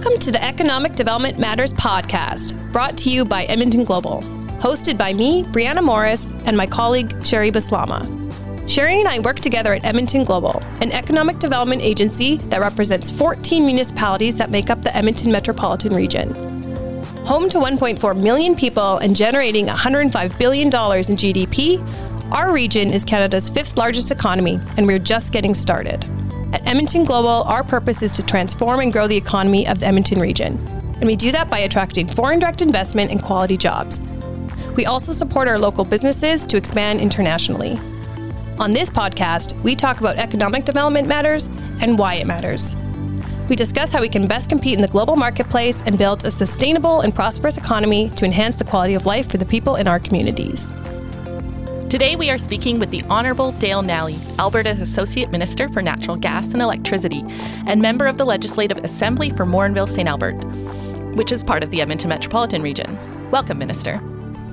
Welcome to the Economic Development Matters podcast, brought to you by Edmonton Global, hosted by me, Brianna Morris, and my colleague, Sherry Baslama. Sherry and I work together at Edmonton Global, an economic development agency that represents 14 municipalities that make up the Edmonton metropolitan region. Home to 1.4 million people and generating $105 billion in GDP, our region is Canada's fifth largest economy, and we're just getting started. At Edmonton Global, our purpose is to transform and grow the economy of the Edmonton region. And we do that by attracting foreign direct investment and quality jobs. We also support our local businesses to expand internationally. On this podcast, we talk about economic development matters and why it matters. We discuss how we can best compete in the global marketplace and build a sustainable and prosperous economy to enhance the quality of life for the people in our communities. Today, we are speaking with the Honourable Dale Nally, Alberta's Associate Minister for Natural Gas and Electricity, and member of the Legislative Assembly for Morinville St. Albert, which is part of the Edmonton Metropolitan Region. Welcome, Minister.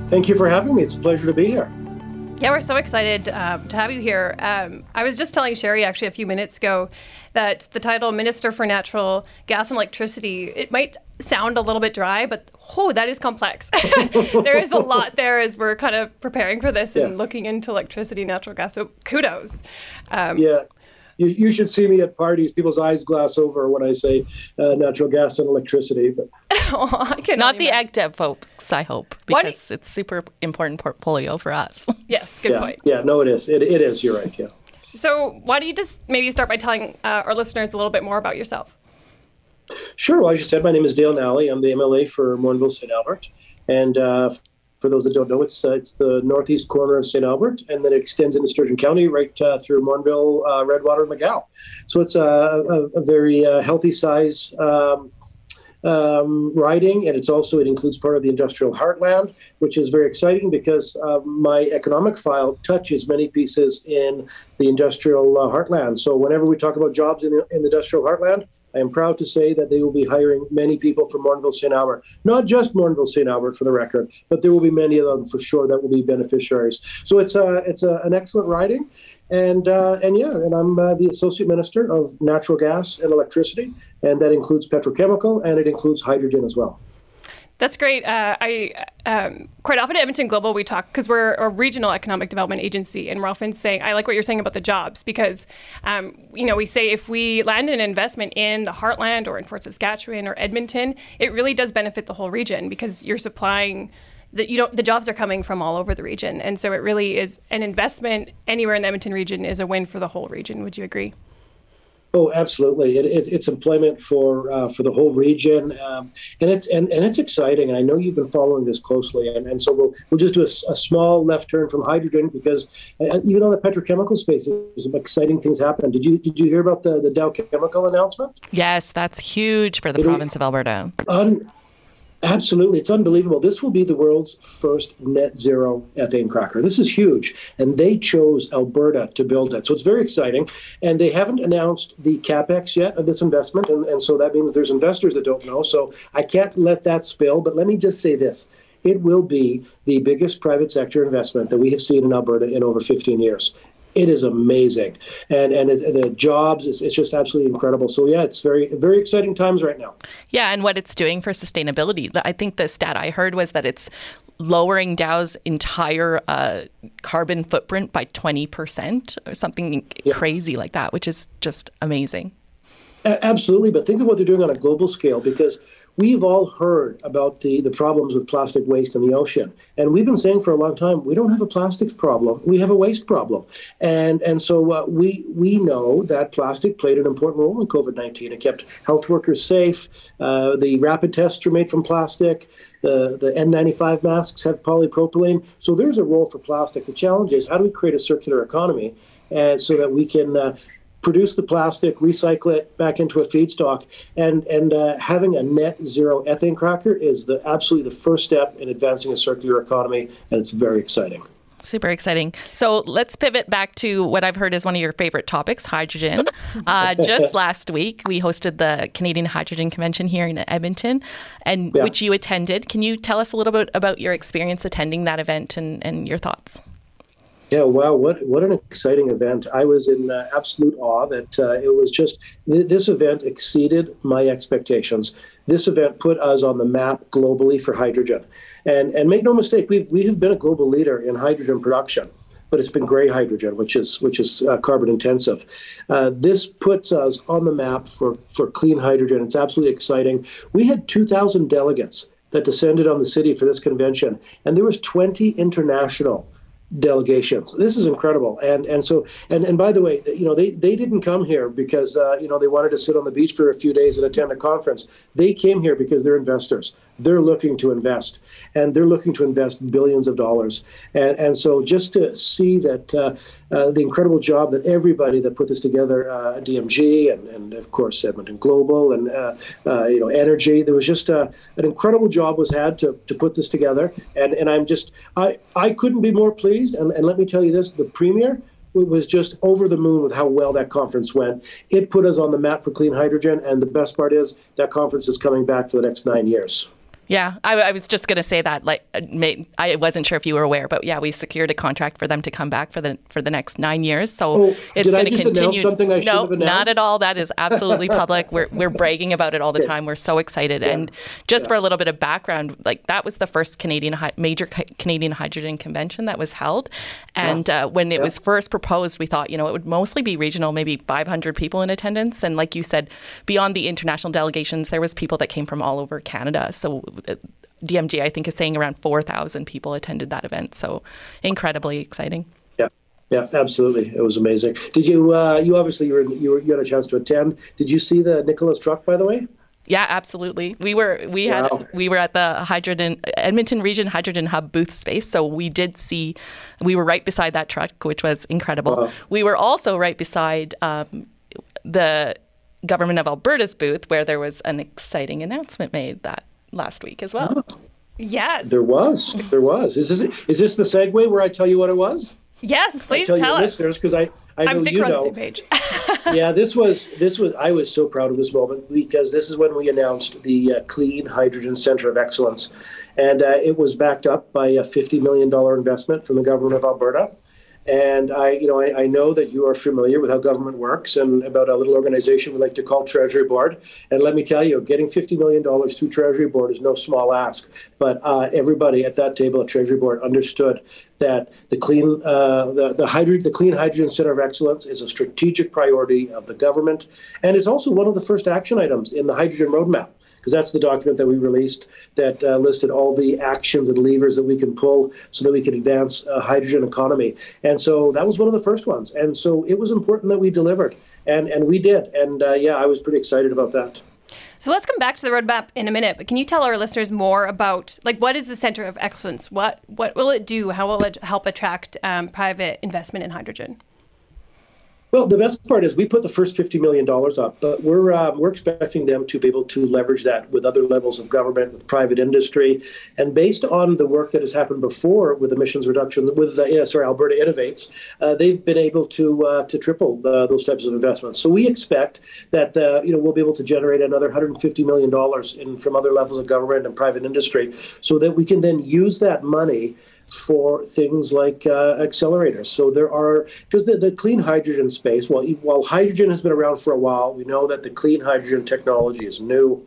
Thank you for having me. It's a pleasure to be here. Yeah, we're so excited um, to have you here. Um, I was just telling Sherry actually a few minutes ago that the title Minister for Natural Gas and Electricity, it might sound a little bit dry, but oh, that is complex. there is a lot there as we're kind of preparing for this and looking into electricity, natural gas. So kudos. Um, yeah. You, you should see me at parties. People's eyes glass over when I say uh, natural gas and electricity. But oh, not the ec dev folks, I hope, because it's super important portfolio for us. Yes, good yeah, point. Yeah, no, it is. It, it is. You're right. Yeah. So why don't you just maybe start by telling uh, our listeners a little bit more about yourself? Sure. Well, as you said, my name is Dale Nally. I'm the MLA for Morinville St. Albert. And uh, for those that don't know, it's uh, it's the northeast corner of St. Albert, and then it extends into Sturgeon County right uh, through Morinville, uh, Redwater, and McGowl. So it's a, a, a very uh, healthy size um, um, riding, and it's also it includes part of the industrial heartland, which is very exciting because uh, my economic file touches many pieces in the industrial uh, heartland. So whenever we talk about jobs in the, in the industrial heartland, I am proud to say that they will be hiring many people from Morinville St. Albert. Not just Morinville St. Albert, for the record, but there will be many of them for sure that will be beneficiaries. So it's a it's a, an excellent riding, and uh, and yeah, and I'm uh, the associate minister of natural gas and electricity, and that includes petrochemical and it includes hydrogen as well. That's great. Uh, I um, quite often at Edmonton Global we talk because we're a regional economic development agency, and we're often saying I like what you're saying about the jobs because um, you know we say if we land an investment in the Heartland or in Fort Saskatchewan or Edmonton, it really does benefit the whole region because you're supplying that you don't the jobs are coming from all over the region, and so it really is an investment anywhere in the Edmonton region is a win for the whole region. Would you agree? Oh, absolutely! It, it, it's employment for uh, for the whole region, um, and it's and, and it's exciting. I know you've been following this closely, and, and so we'll we'll just do a, a small left turn from hydrogen because uh, even on the petrochemical space, there's some exciting things happening. Did you did you hear about the the Dow Chemical announcement? Yes, that's huge for the it province of Alberta. Un- Absolutely. It's unbelievable. This will be the world's first net zero ethane cracker. This is huge. And they chose Alberta to build it. So it's very exciting. And they haven't announced the capex yet of this investment. And, and so that means there's investors that don't know. So I can't let that spill. But let me just say this it will be the biggest private sector investment that we have seen in Alberta in over 15 years it is amazing, and and it, the jobs it's, it's just absolutely incredible. So yeah, it's very very exciting times right now. Yeah, and what it's doing for sustainability. I think the stat I heard was that it's lowering Dow's entire uh, carbon footprint by 20% or something yeah. crazy like that, which is just amazing. Absolutely. But think of what they're doing on a global scale because we've all heard about the, the problems with plastic waste in the ocean. And we've been saying for a long time, we don't have a plastics problem, we have a waste problem. And, and so uh, we, we know that plastic played an important role in COVID 19. It kept health workers safe. Uh, the rapid tests are made from plastic. The, the N95 masks have polypropylene. So there's a role for plastic. The challenge is how do we create a circular economy? and so that we can uh, produce the plastic, recycle it back into a feedstock, and and uh, having a net zero ethane cracker is the absolutely the first step in advancing a circular economy, and it's very exciting. Super exciting. So let's pivot back to what I've heard is one of your favorite topics, hydrogen. Uh, just last week, we hosted the Canadian Hydrogen Convention here in Edmonton, and yeah. which you attended. Can you tell us a little bit about your experience attending that event and, and your thoughts? Yeah, wow, what what an exciting event! I was in uh, absolute awe that uh, it was just th- this event exceeded my expectations. This event put us on the map globally for hydrogen, and and make no mistake, we we have been a global leader in hydrogen production, but it's been gray hydrogen, which is which is uh, carbon intensive. Uh, this puts us on the map for for clean hydrogen. It's absolutely exciting. We had two thousand delegates that descended on the city for this convention, and there was twenty international delegations. This is incredible. And and so and and by the way, you know they they didn't come here because uh, you know they wanted to sit on the beach for a few days and attend a conference. They came here because they're investors. They're looking to invest, and they're looking to invest billions of dollars. And and so just to see that uh, uh, the incredible job that everybody that put this together, uh, DMG and, and of course Edmonton Global and uh, uh, you know Energy, there was just an incredible job was had to, to put this together. And and I'm just I I couldn't be more pleased. And and let me tell you this, the premier was just over the moon with how well that conference went. It put us on the map for clean hydrogen, and the best part is that conference is coming back for the next nine years. Yeah, I, I, was just going to say that. Like, uh, I wasn't sure if you were aware, but yeah, we secured a contract for them to come back for the for the next nine years. So oh, it's going to continue. No, not at all. That is absolutely public. we're we're bragging about it all the time. We're so excited. Yeah. And just yeah. for a little bit of background, like that was the first Canadian major Canadian hydrogen convention that was held. And yeah. uh, when it was first proposed, we thought you know it would mostly be regional, maybe 500 people in attendance. And like you said, beyond the international delegations, there was people that came from all over Canada. So DMG, I think, is saying around 4,000 people attended that event. So incredibly exciting. Yeah, yeah, absolutely. It was amazing. Did you, uh, you obviously, you, were, you, were, you had a chance to attend. Did you see the Nikola truck, by the way? Yeah, absolutely. We were we wow. had we were at the hydrogen Edmonton Region Hydrogen Hub booth space, so we did see we were right beside that truck, which was incredible. Wow. We were also right beside um, the government of Alberta's booth, where there was an exciting announcement made that last week as well. Oh, yes. There was. There was. Is this is this the segue where I tell you what it was? Yes, please tell, tell us. listeners because I I know I'm you know. page. yeah, this was this was I was so proud of this moment because this is when we announced the uh, Clean Hydrogen Center of Excellence, and uh, it was backed up by a fifty million dollar investment from the government of Alberta. And I, you know, I, I, know that you are familiar with how government works and about a little organization we like to call Treasury Board. And let me tell you, getting $50 million through Treasury Board is no small ask. But uh, everybody at that table at Treasury Board understood that the clean, uh, the the, hydro- the Clean Hydrogen Center of Excellence is a strategic priority of the government, and is also one of the first action items in the hydrogen roadmap because that's the document that we released that uh, listed all the actions and levers that we can pull so that we can advance a hydrogen economy. And so that was one of the first ones. And so it was important that we delivered, and and we did. And uh, yeah, I was pretty excited about that. So let's come back to the roadmap in a minute. But can you tell our listeners more about like what is the Center of Excellence? What what will it do? How will it help attract um, private investment in hydrogen? Well, the best part is we put the first $50 million up, but we're, uh, we're expecting them to be able to leverage that with other levels of government, with private industry. And based on the work that has happened before with emissions reduction, with, uh, yeah, sorry, Alberta Innovates, uh, they've been able to, uh, to triple uh, those types of investments. So we expect that, uh, you know, we'll be able to generate another $150 million in, from other levels of government and private industry so that we can then use that money for things like uh, accelerators. So there are because the, the clean hydrogen space, while while hydrogen has been around for a while, we know that the clean hydrogen technology is new.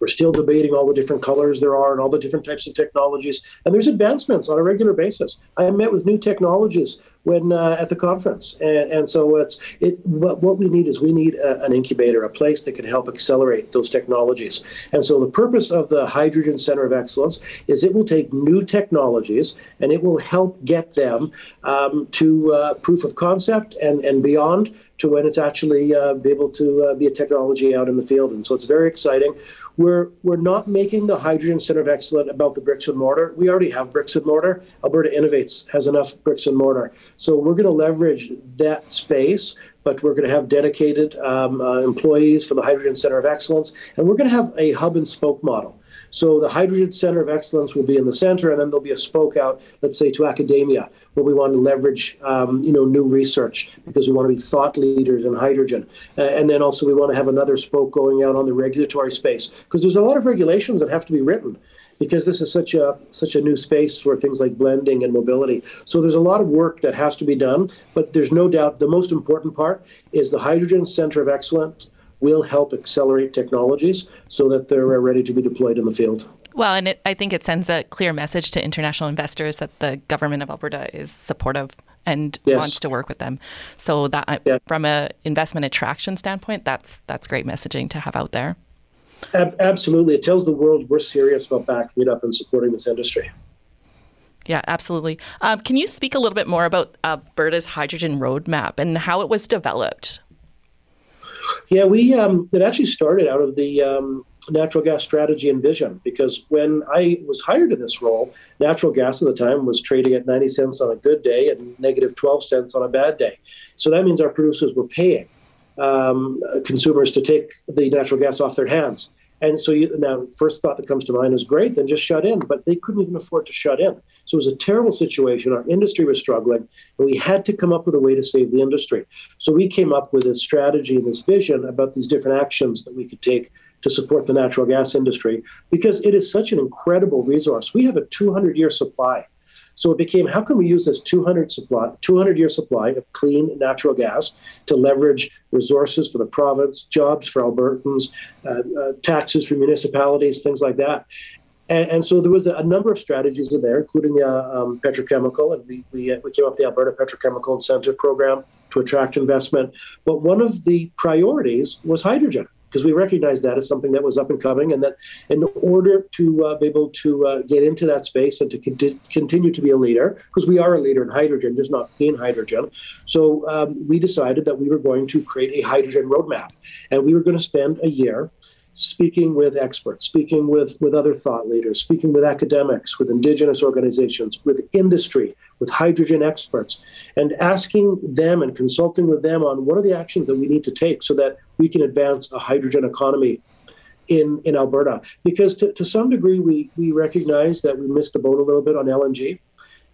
We're still debating all the different colors there are and all the different types of technologies. And there's advancements on a regular basis. I met with new technologies when uh, at the conference, and, and so it's it. What, what we need is we need a, an incubator, a place that can help accelerate those technologies. And so the purpose of the Hydrogen Center of Excellence is it will take new technologies and it will help get them um, to uh, proof of concept and and beyond to when it's actually uh, able to uh, be a technology out in the field. And so it's very exciting. We're we're not making the Hydrogen Center of Excellence about the bricks and mortar. We already have bricks and mortar. Alberta Innovates has enough bricks and mortar. So we're going to leverage that space but we're going to have dedicated um, uh, employees for the Hydrogen Center of Excellence, and we're going to have a hub and spoke model. So the Hydrogen Center of Excellence will be in the center, and then there'll be a spoke out, let's say, to academia, where we want to leverage, um, you know, new research because we want to be thought leaders in hydrogen. Uh, and then also we want to have another spoke going out on the regulatory space because there's a lot of regulations that have to be written because this is such a such a new space for things like blending and mobility. So there's a lot of work that has to be done, but there's no doubt the most important part is the Hydrogen Center of Excellence will help accelerate technologies so that they're ready to be deployed in the field. Well, and it, I think it sends a clear message to international investors that the government of Alberta is supportive and yes. wants to work with them. So that yeah. from an investment attraction standpoint, that's that's great messaging to have out there. Ab- absolutely, it tells the world we're serious about backing it up and supporting this industry. Yeah, absolutely. Um, can you speak a little bit more about Alberta's hydrogen roadmap and how it was developed? Yeah, we um, it actually started out of the um, natural gas strategy and vision because when I was hired in this role, natural gas at the time was trading at 90 cents on a good day and negative 12 cents on a bad day. So that means our producers were paying um, consumers to take the natural gas off their hands. And so you, now, first thought that comes to mind is great, then just shut in. But they couldn't even afford to shut in. So it was a terrible situation. Our industry was struggling, and we had to come up with a way to save the industry. So we came up with this strategy and this vision about these different actions that we could take to support the natural gas industry because it is such an incredible resource. We have a 200 year supply so it became how can we use this 200 supply, 200 year supply of clean natural gas to leverage resources for the province, jobs for Albertans, uh, uh, taxes for municipalities, things like that. And, and, so there was a, number of strategies in there, including uh, um, petrochemical, and we, we, uh, we came up with the Alberta Petrochemical Incentive Program to attract investment. But one of the priorities was hydrogen because we recognized that as something that was up and coming, and that in order to uh, be able to uh, get into that space and to con- continue to be a leader, because we are a leader in hydrogen, just not clean hydrogen. So um, we decided that we were going to create a hydrogen roadmap, and we were going to spend a year speaking with experts, speaking with, with other thought leaders, speaking with academics, with indigenous organizations, with industry, with hydrogen experts, and asking them and consulting with them on what are the actions that we need to take so that we can advance a hydrogen economy in, in Alberta. Because to, to some degree, we, we recognize that we missed the boat a little bit on LNG.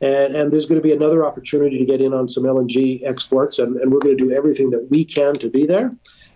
And, and, there's going to be another opportunity to get in on some LNG exports, and, and we're going to do everything that we can to be there.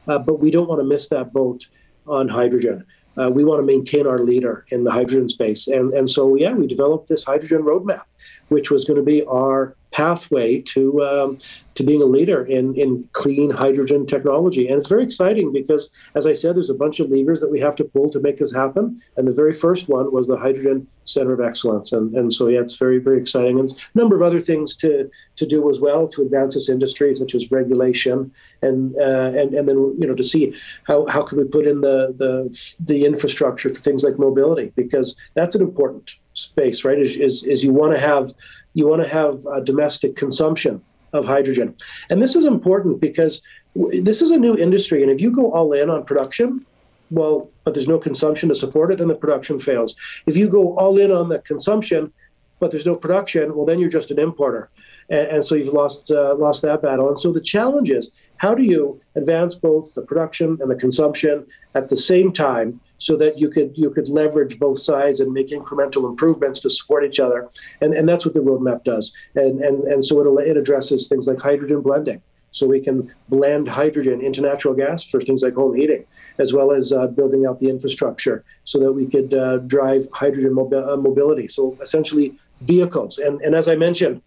Uh, but we don't want to miss that boat on hydrogen. Uh, we want to maintain our leader in the hydrogen space. And, and so, yeah, we developed this hydrogen roadmap, which was going to be our pathway to um, to being a leader in in clean hydrogen technology. And it's very exciting because, as I said, there's a bunch of levers that we have to pull to make this happen. And the very first one was the Hydrogen Center of Excellence. And and so yeah, it's very very exciting. And a number of other things to to do as well to advance this industry, such as regulation and uh, and and then you know to see how how can we put in the the the infrastructure for things like mobility because that's an important space, right? Is is, is you want to have you want to have domestic consumption of hydrogen. And this is important because w- this is a new industry. And if you go all in on production, well, but there's no consumption to support it, then the production fails. If you go all in on the consumption, but there's no production, well, then you're just an importer. And, and so you've lost uh, lost that battle. And so the challenge is how do you advance both the production and the consumption at the same time so that you could you could leverage both sides and make incremental improvements to support each other. And, and that's what the roadmap does. And, and, and so it, it addresses things like hydrogen blending. So we can blend hydrogen into natural gas for things like home heating, as well as uh, building out the infrastructure so that we could uh, drive hydrogen mobi- uh, mobility. So essentially, vehicles. And, and as I mentioned,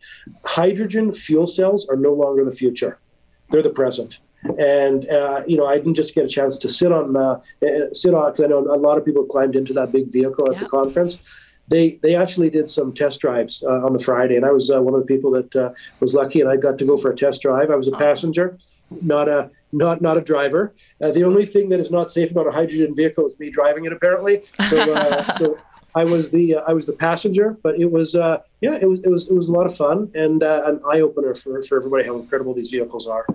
hydrogen fuel cells are no longer the future; they're the present. And uh, you know, I didn't just get a chance to sit on uh, uh sit on because I know a lot of people climbed into that big vehicle at yeah. the conference. They they actually did some test drives uh, on the Friday, and I was uh, one of the people that uh, was lucky, and I got to go for a test drive. I was a passenger, not a not not a driver. the only thing that is not safe about a hydrogen vehicle is me driving it, apparently. So, so I was the uh, I was the passenger, but it was uh, yeah it was it was it was a lot of fun and uh, an eye opener for for everybody how incredible these vehicles are.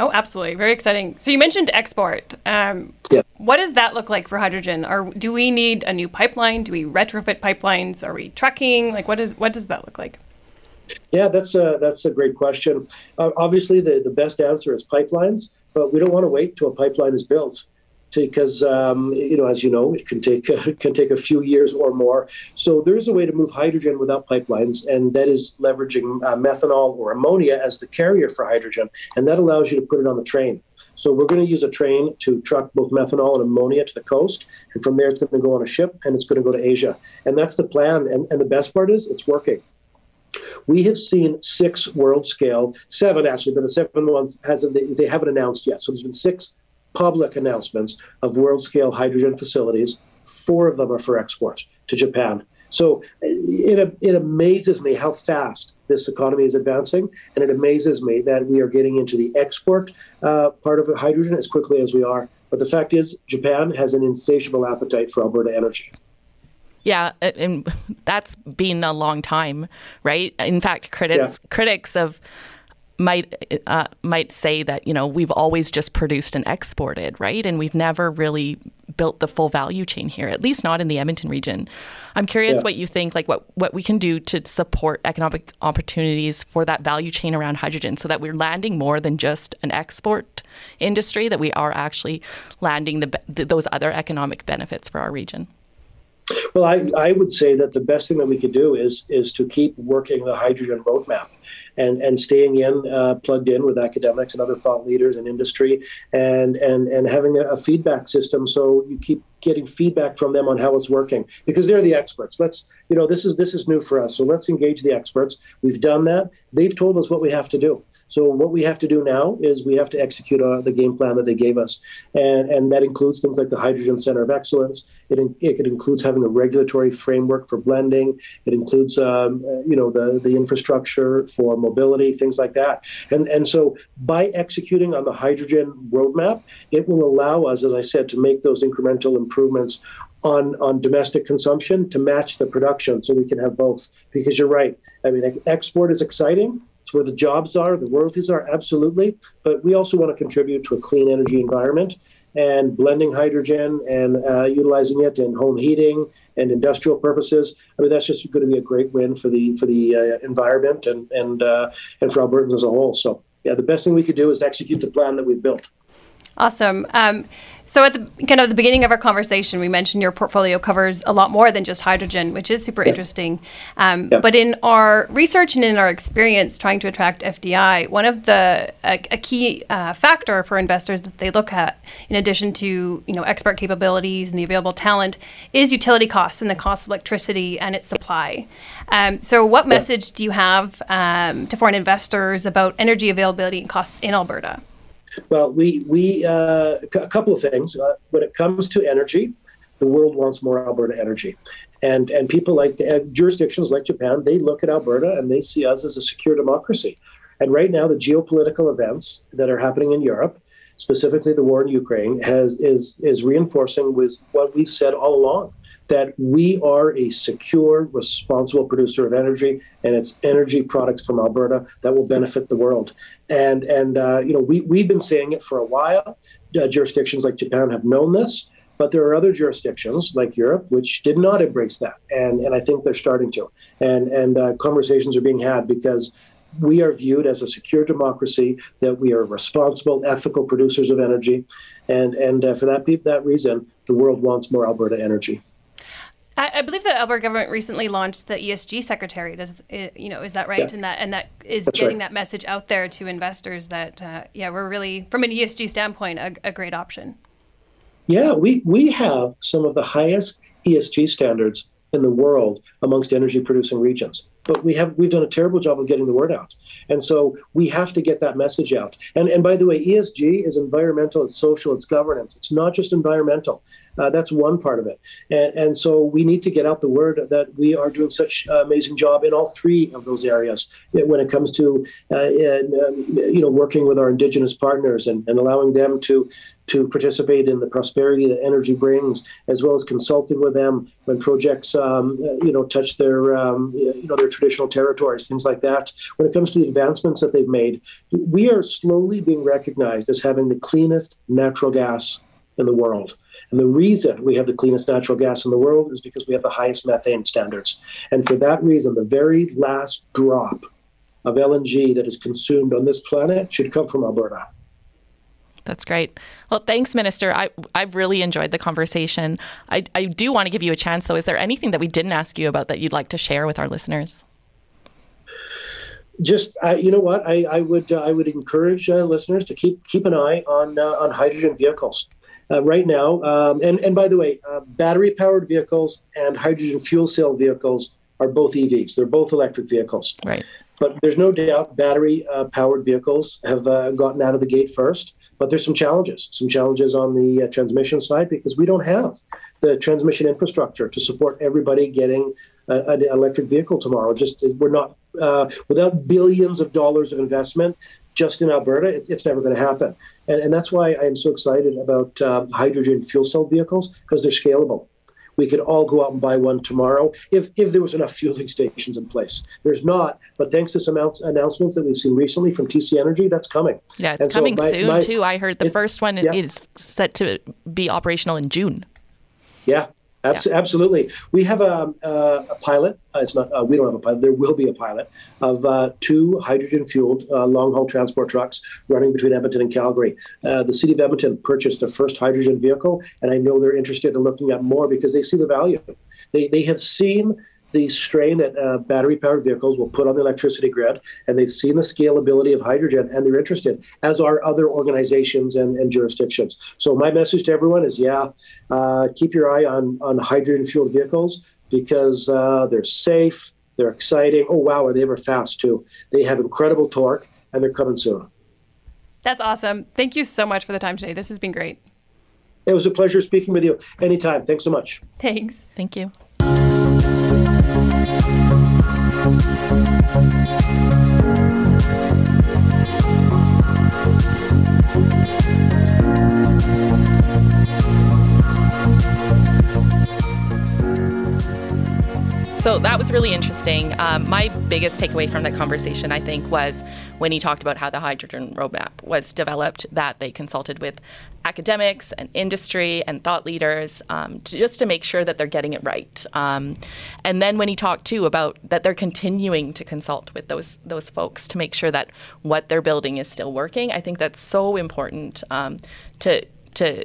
Oh, absolutely. Very exciting. So you mentioned export. Um, yeah. What does that look like for hydrogen? Or do we need a new pipeline? Do we retrofit pipelines? Are we trucking? Like, what is what does that look like? Yeah, that's a that's a great question. Uh, obviously, the, the best answer is pipelines, but we don't want to wait till a pipeline is built. Because um, you know, as you know, it can take can take a few years or more. So there is a way to move hydrogen without pipelines, and that is leveraging uh, methanol or ammonia as the carrier for hydrogen, and that allows you to put it on the train. So we're going to use a train to truck both methanol and ammonia to the coast, and from there it's going to go on a ship and it's going to go to Asia, and that's the plan. And, and the best part is it's working. We have seen six world scale, seven actually, but the seventh one hasn't. They, they haven't announced yet. So there's been six public announcements of world scale hydrogen facilities. Four of them are for export to Japan. So it, it amazes me how fast this economy is advancing, and it amazes me that we are getting into the export uh, part of hydrogen as quickly as we are. But the fact is, Japan has an insatiable appetite for Alberta energy. Yeah, and that's been a long time, right? In fact, critics yeah. critics of might uh, might say that you know we've always just produced and exported, right? And we've never really built the full value chain here, at least not in the Edmonton region. I'm curious yeah. what you think, like what what we can do to support economic opportunities for that value chain around hydrogen, so that we're landing more than just an export industry, that we are actually landing the, the those other economic benefits for our region. Well, I, I would say that the best thing that we could do is is to keep working the hydrogen roadmap and and staying in uh, plugged in with academics and other thought leaders and industry and and and having a, a, feedback system. So you keep getting feedback from them on how it's working because they're the experts. Let's you know this is this is new for us. So let's engage the experts. We've done that. They've told us what we have to do so what we have to do now is we have to execute uh, the game plan that they gave us, and and that includes things like the Hydrogen Center of Excellence. It it includes having a regulatory framework for blending. It includes um, you know the the infrastructure for mobility, things like that. And and so by executing on the hydrogen roadmap, it will allow us, as I said, to make those incremental improvements on, on domestic consumption to match the production so we can have both. Because you're right. I mean, export is exciting, it's where the jobs are, the royalties are, absolutely. But we also want to contribute to a clean energy environment and blending hydrogen and uh, utilizing it in home heating and industrial purposes. I mean, that's just going to be a great win for the for the uh, environment and and uh, and for Albertans as a whole. So, yeah, the best thing we could do is execute the plan that we've built. Awesome. Um, so at the kind of the beginning of our conversation, we mentioned your portfolio covers a lot more than just hydrogen, which is super yeah. interesting. Um, yeah. But in our research and in our experience trying to attract FDI, one of the a, a key uh, factor for investors that they look at, in addition to you know expert capabilities and the available talent, is utility costs and the cost of electricity and its supply. Um, so, what yeah. message do you have um, to foreign investors about energy availability and costs in Alberta? Well, we we uh, a couple of things. Uh, when it comes to energy, the world wants more Alberta energy, and and people like uh, jurisdictions like Japan, they look at Alberta and they see us as a secure democracy. And right now, the geopolitical events that are happening in Europe, specifically the war in Ukraine, has is is reinforcing with what we've said all along that we are a secure, responsible producer of energy, and it's energy products from Alberta that will benefit the world. And and uh, you know we we've been saying it for a while. Uh, jurisdictions like Japan have known this, but there are other jurisdictions like Europe which did not embrace that, and and I think they're starting to. And and uh, conversations are being had because we are viewed as a secure democracy, that we are responsible, ethical producers of energy, and and uh, for that that reason, the world wants more Alberta energy. I, I, believe the Alberta government recently launched the ESG secretary. Does you know is that right? Yeah. And that and that is That's getting right. that message out there to investors that uh, yeah we're really from an ESG standpoint a, a great option. Yeah, we we have some of the highest ESG standards in the world amongst energy producing regions but we have we've done a terrible job of getting the word out and so we have to get that message out and and by the way esg is environmental it's social it's governance it's not just environmental uh, that's one part of it. And, and so we need to get out the word that we are doing such an amazing job in all three of those areas when it comes to, uh, um, you know, working with our Indigenous partners and, and allowing them to to participate in the prosperity that energy brings, as well as consulting with them when projects, um, you know, touch their, um, you know, their traditional territories, things like that. When it comes to the advancements that they've made, we are slowly being recognized as having the cleanest natural gas in the world. And the reason we have the cleanest natural gas in the world is because we have the highest methane standards. And for that reason, the very last drop of LNG that is consumed on this planet should come from Alberta. That's great. Well, thanks, Minister. I I've really enjoyed the conversation. I, I do want to give you a chance, though. Is there anything that we didn't ask you about that you'd like to share with our listeners? Just uh, you know what, I, I would uh, I would encourage uh, listeners to keep keep an eye on uh, on hydrogen vehicles. Uh, right now, um, and and by the way, uh, battery powered vehicles and hydrogen fuel cell vehicles are both EVs. They're both electric vehicles. Right. But there's no doubt battery powered vehicles have gotten out of the gate first. But there's some challenges, some challenges on the uh, transmission side because we don't have the transmission infrastructure to support everybody getting an electric vehicle tomorrow. Just we're not uh, without billions of dollars of investment just in Alberta, it, it's never going to happen. And, and that's why I am so excited about uh, hydrogen fuel cell vehicles because they're scalable we could all go out and buy one tomorrow if, if there was enough fueling stations in place. There's not, but thanks to some announcements that we've seen recently from TC Energy, that's coming. Yeah, it's and coming so my, soon my, too. I heard the it, first one yeah. is set to be operational in June. Yeah, Abs- yeah. Absolutely. We have a, a, a pilot. Uh, it's not. Uh, we don't have a pilot. There will be a pilot of uh, two hydrogen-fueled uh, long-haul transport trucks running between Edmonton and Calgary. Uh, the city of Edmonton purchased their first hydrogen vehicle, and I know they're interested in looking at more because they see the value. They they have seen the strain that uh, battery powered vehicles will put on the electricity grid, and they've seen the scalability of hydrogen, and they're interested, as are other organizations and, and jurisdictions. So, my message to everyone is yeah, uh, keep your eye on, on hydrogen fueled vehicles because uh, they're safe, they're exciting. Oh, wow, are they ever fast too? They have incredible torque, and they're coming soon. That's awesome. Thank you so much for the time today. This has been great. It was a pleasure speaking with you. Anytime. Thanks so much. Thanks. Thank you. So that was really interesting. Um, my biggest takeaway from that conversation, I think, was when he talked about how the hydrogen roadmap was developed, that they consulted with academics and industry and thought leaders um, to, just to make sure that they're getting it right. Um, and then when he talked too about that they're continuing to consult with those those folks to make sure that what they're building is still working, I think that's so important um, to to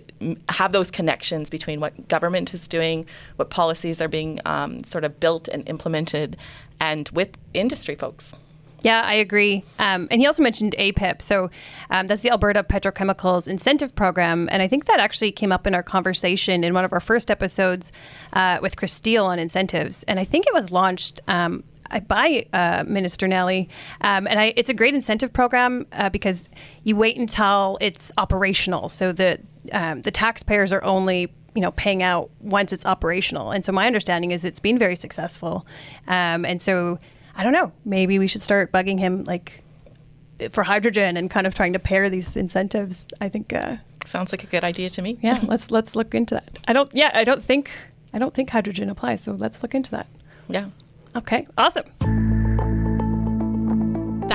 have those connections between what government is doing, what policies are being um, sort of built and implemented, and with industry folks. Yeah, I agree. Um, and he also mentioned APIP. So um, that's the Alberta Petrochemicals Incentive Program. And I think that actually came up in our conversation in one of our first episodes uh, with Chris Steele on incentives. And I think it was launched um, by uh, Minister Nally, um, and I, it's a great incentive program uh, because you wait until it's operational, so that um, the taxpayers are only you know paying out once it's operational. And so my understanding is it's been very successful, um, and so I don't know, maybe we should start bugging him like for hydrogen and kind of trying to pair these incentives. I think uh, sounds like a good idea to me. Yeah, let's let's look into that. I don't. Yeah, I don't think I don't think hydrogen applies. So let's look into that. Yeah. Okay, awesome.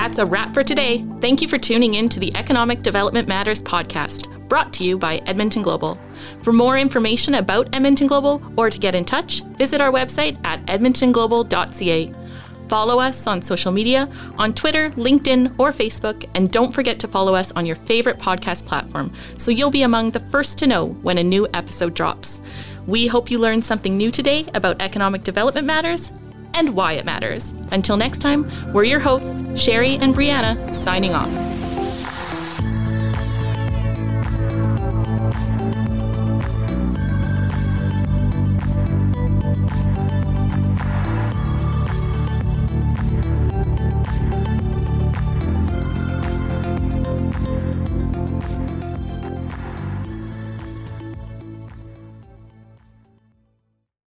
That's a wrap for today. Thank you for tuning in to the Economic Development Matters podcast, brought to you by Edmonton Global. For more information about Edmonton Global or to get in touch, visit our website at edmontonglobal.ca. Follow us on social media on Twitter, LinkedIn, or Facebook, and don't forget to follow us on your favorite podcast platform so you'll be among the first to know when a new episode drops. We hope you learned something new today about economic development matters and why it matters. Until next time, we're your hosts, Sherry and Brianna, signing off.